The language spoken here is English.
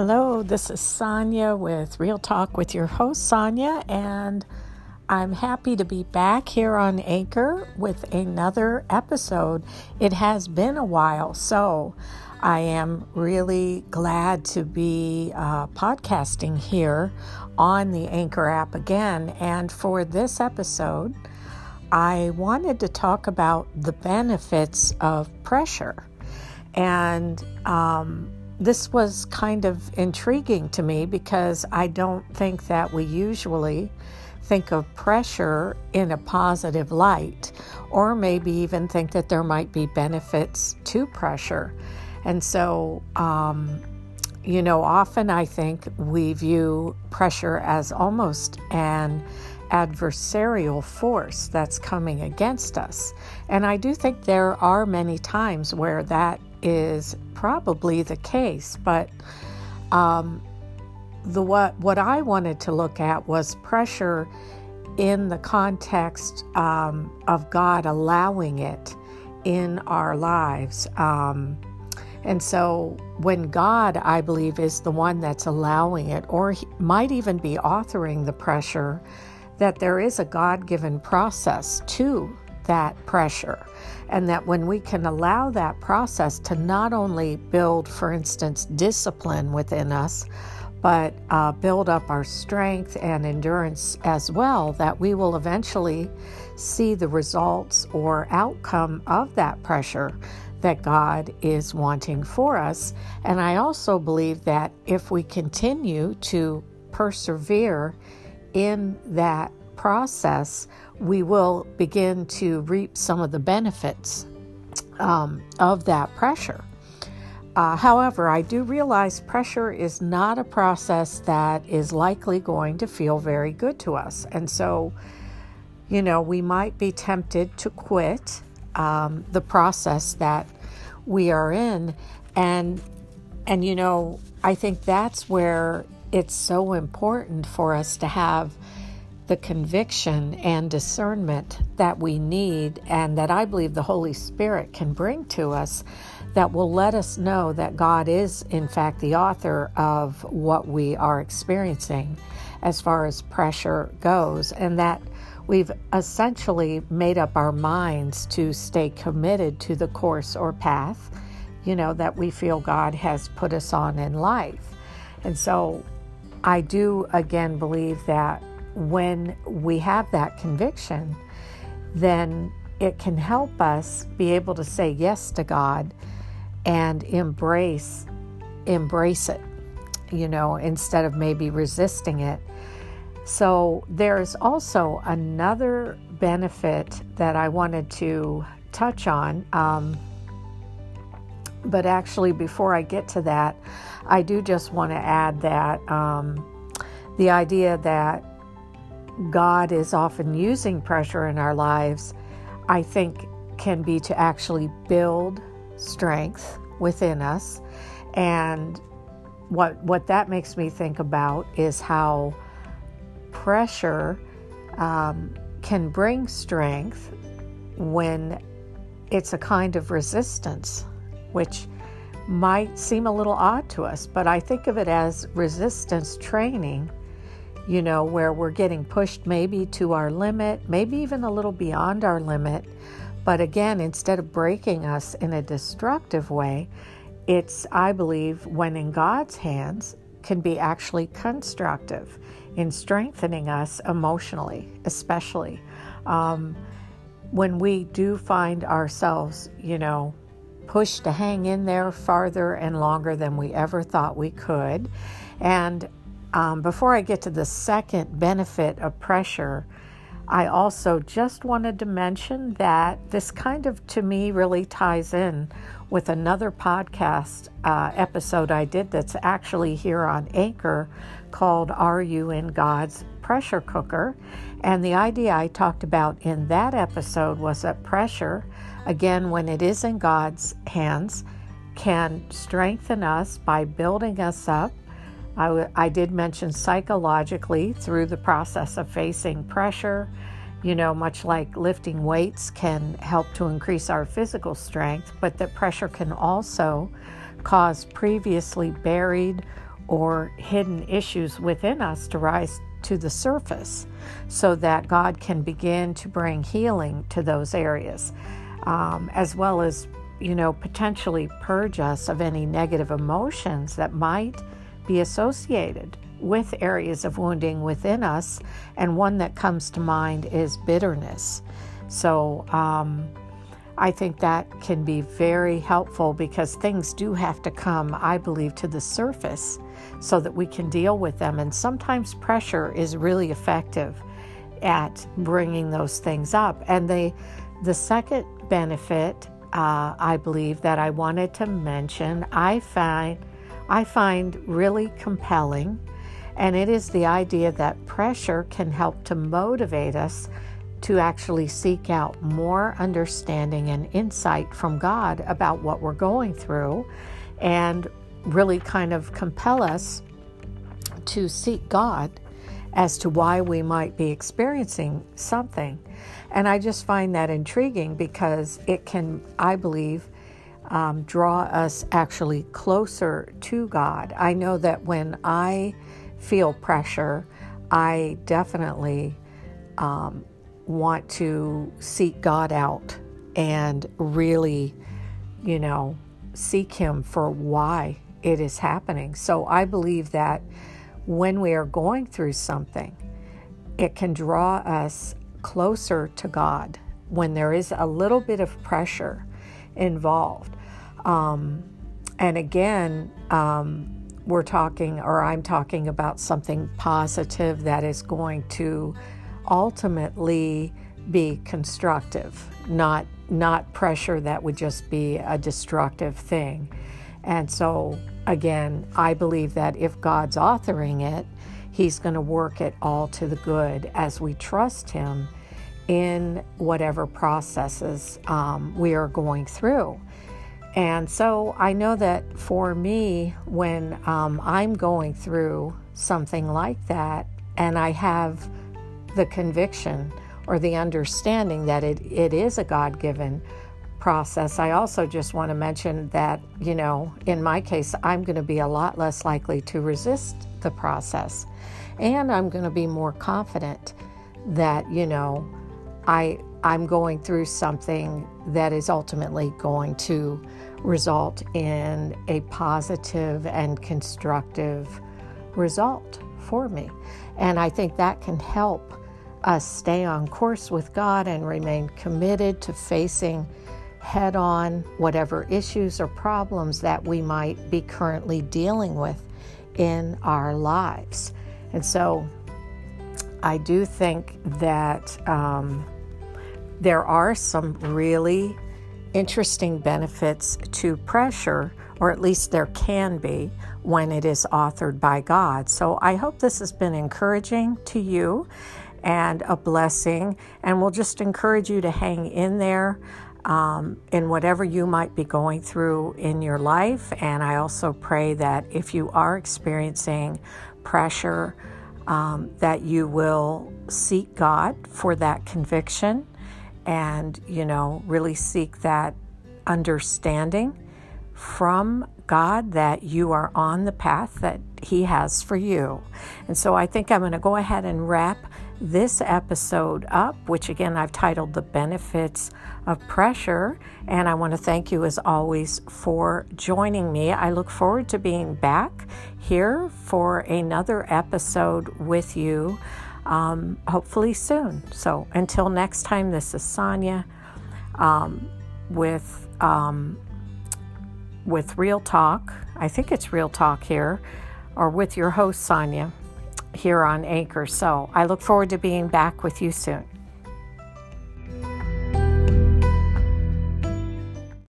Hello, this is Sonia with Real Talk with your host, Sonia, and I'm happy to be back here on Anchor with another episode. It has been a while, so I am really glad to be uh, podcasting here on the Anchor app again. And for this episode, I wanted to talk about the benefits of pressure. And um, this was kind of intriguing to me because I don't think that we usually think of pressure in a positive light, or maybe even think that there might be benefits to pressure. And so, um, you know, often I think we view pressure as almost an adversarial force that's coming against us. And I do think there are many times where that is probably the case, but um, the what what I wanted to look at was pressure in the context um, of God allowing it in our lives. Um, and so, when God, I believe, is the one that's allowing it, or might even be authoring the pressure, that there is a God given process to that pressure. And that when we can allow that process to not only build, for instance, discipline within us, but uh, build up our strength and endurance as well, that we will eventually see the results or outcome of that pressure that God is wanting for us. And I also believe that if we continue to persevere in that process, we will begin to reap some of the benefits um, of that pressure. Uh, however, I do realize pressure is not a process that is likely going to feel very good to us. And so, you know, we might be tempted to quit um, the process that we are in. And, and, you know, I think that's where it's so important for us to have the conviction and discernment that we need and that I believe the Holy Spirit can bring to us that will let us know that God is, in fact, the author of what we are experiencing as far as pressure goes, and that we've essentially made up our minds to stay committed to the course or path, you know, that we feel God has put us on in life. And so I do again believe that when we have that conviction, then it can help us be able to say yes to God and embrace embrace it, you know, instead of maybe resisting it. So there's also another benefit that I wanted to touch on. Um, but actually, before I get to that, I do just want to add that um, the idea that God is often using pressure in our lives, I think can be to actually build strength within us. And what what that makes me think about is how pressure um, can bring strength when it's a kind of resistance, which might seem a little odd to us, but I think of it as resistance training you know, where we're getting pushed maybe to our limit, maybe even a little beyond our limit. But again, instead of breaking us in a destructive way, it's, I believe, when in God's hands, can be actually constructive in strengthening us emotionally, especially. Um, when we do find ourselves, you know, pushed to hang in there farther and longer than we ever thought we could. And um, before I get to the second benefit of pressure, I also just wanted to mention that this kind of, to me, really ties in with another podcast uh, episode I did that's actually here on Anchor called Are You in God's Pressure Cooker? And the idea I talked about in that episode was that pressure, again, when it is in God's hands, can strengthen us by building us up I, w- I did mention psychologically through the process of facing pressure, you know, much like lifting weights can help to increase our physical strength, but that pressure can also cause previously buried or hidden issues within us to rise to the surface so that God can begin to bring healing to those areas, um, as well as, you know, potentially purge us of any negative emotions that might be associated with areas of wounding within us. And one that comes to mind is bitterness. So, um, I think that can be very helpful because things do have to come, I believe, to the surface so that we can deal with them. And sometimes pressure is really effective at bringing those things up. And the, the second benefit, uh, I believe, that I wanted to mention, I find, I find really compelling. And it is the idea that pressure can help to motivate us to actually seek out more understanding and insight from God about what we're going through and really kind of compel us to seek God as to why we might be experiencing something. And I just find that intriguing because it can, I believe, um, draw us actually closer to God. I know that when I feel pressure, I definitely um, want to seek God out and really, you know, seek Him for why it is happening. So I believe that when we are going through something, it can draw us closer to God when there is a little bit of pressure involved. Um, and again, um, we're talking, or I'm talking about something positive that is going to ultimately be constructive, not not pressure that would just be a destructive thing. And so again, I believe that if God's authoring it, he's going to work it all to the good as we trust him in whatever processes um, we are going through. And so I know that for me, when um, I'm going through something like that, and I have the conviction or the understanding that it, it is a God given process. I also just want to mention that, you know, in my case, I'm going to be a lot less likely to resist the process. And I'm going to be more confident that, you know, I, I'm going through something that is ultimately going to result in a positive and constructive result for me. And I think that can help us stay on course with God and remain committed to facing head on whatever issues or problems that we might be currently dealing with in our lives. And so I do think that um, there are some really interesting benefits to pressure, or at least there can be when it is authored by God. So I hope this has been encouraging to you and a blessing. And we'll just encourage you to hang in there um, in whatever you might be going through in your life. And I also pray that if you are experiencing pressure, um, that you will seek God for that conviction and, you know, really seek that understanding from God that you are on the path that He has for you. And so I think I'm going to go ahead and wrap this episode up, which again I've titled The Benefits of Pressure. And I want to thank you as always for joining me. I look forward to being back here for another episode with you, um, hopefully soon. So until next time, this is Sonia um, with. Um, with Real Talk, I think it's Real Talk here, or with your host Sonia here on Anchor. So I look forward to being back with you soon.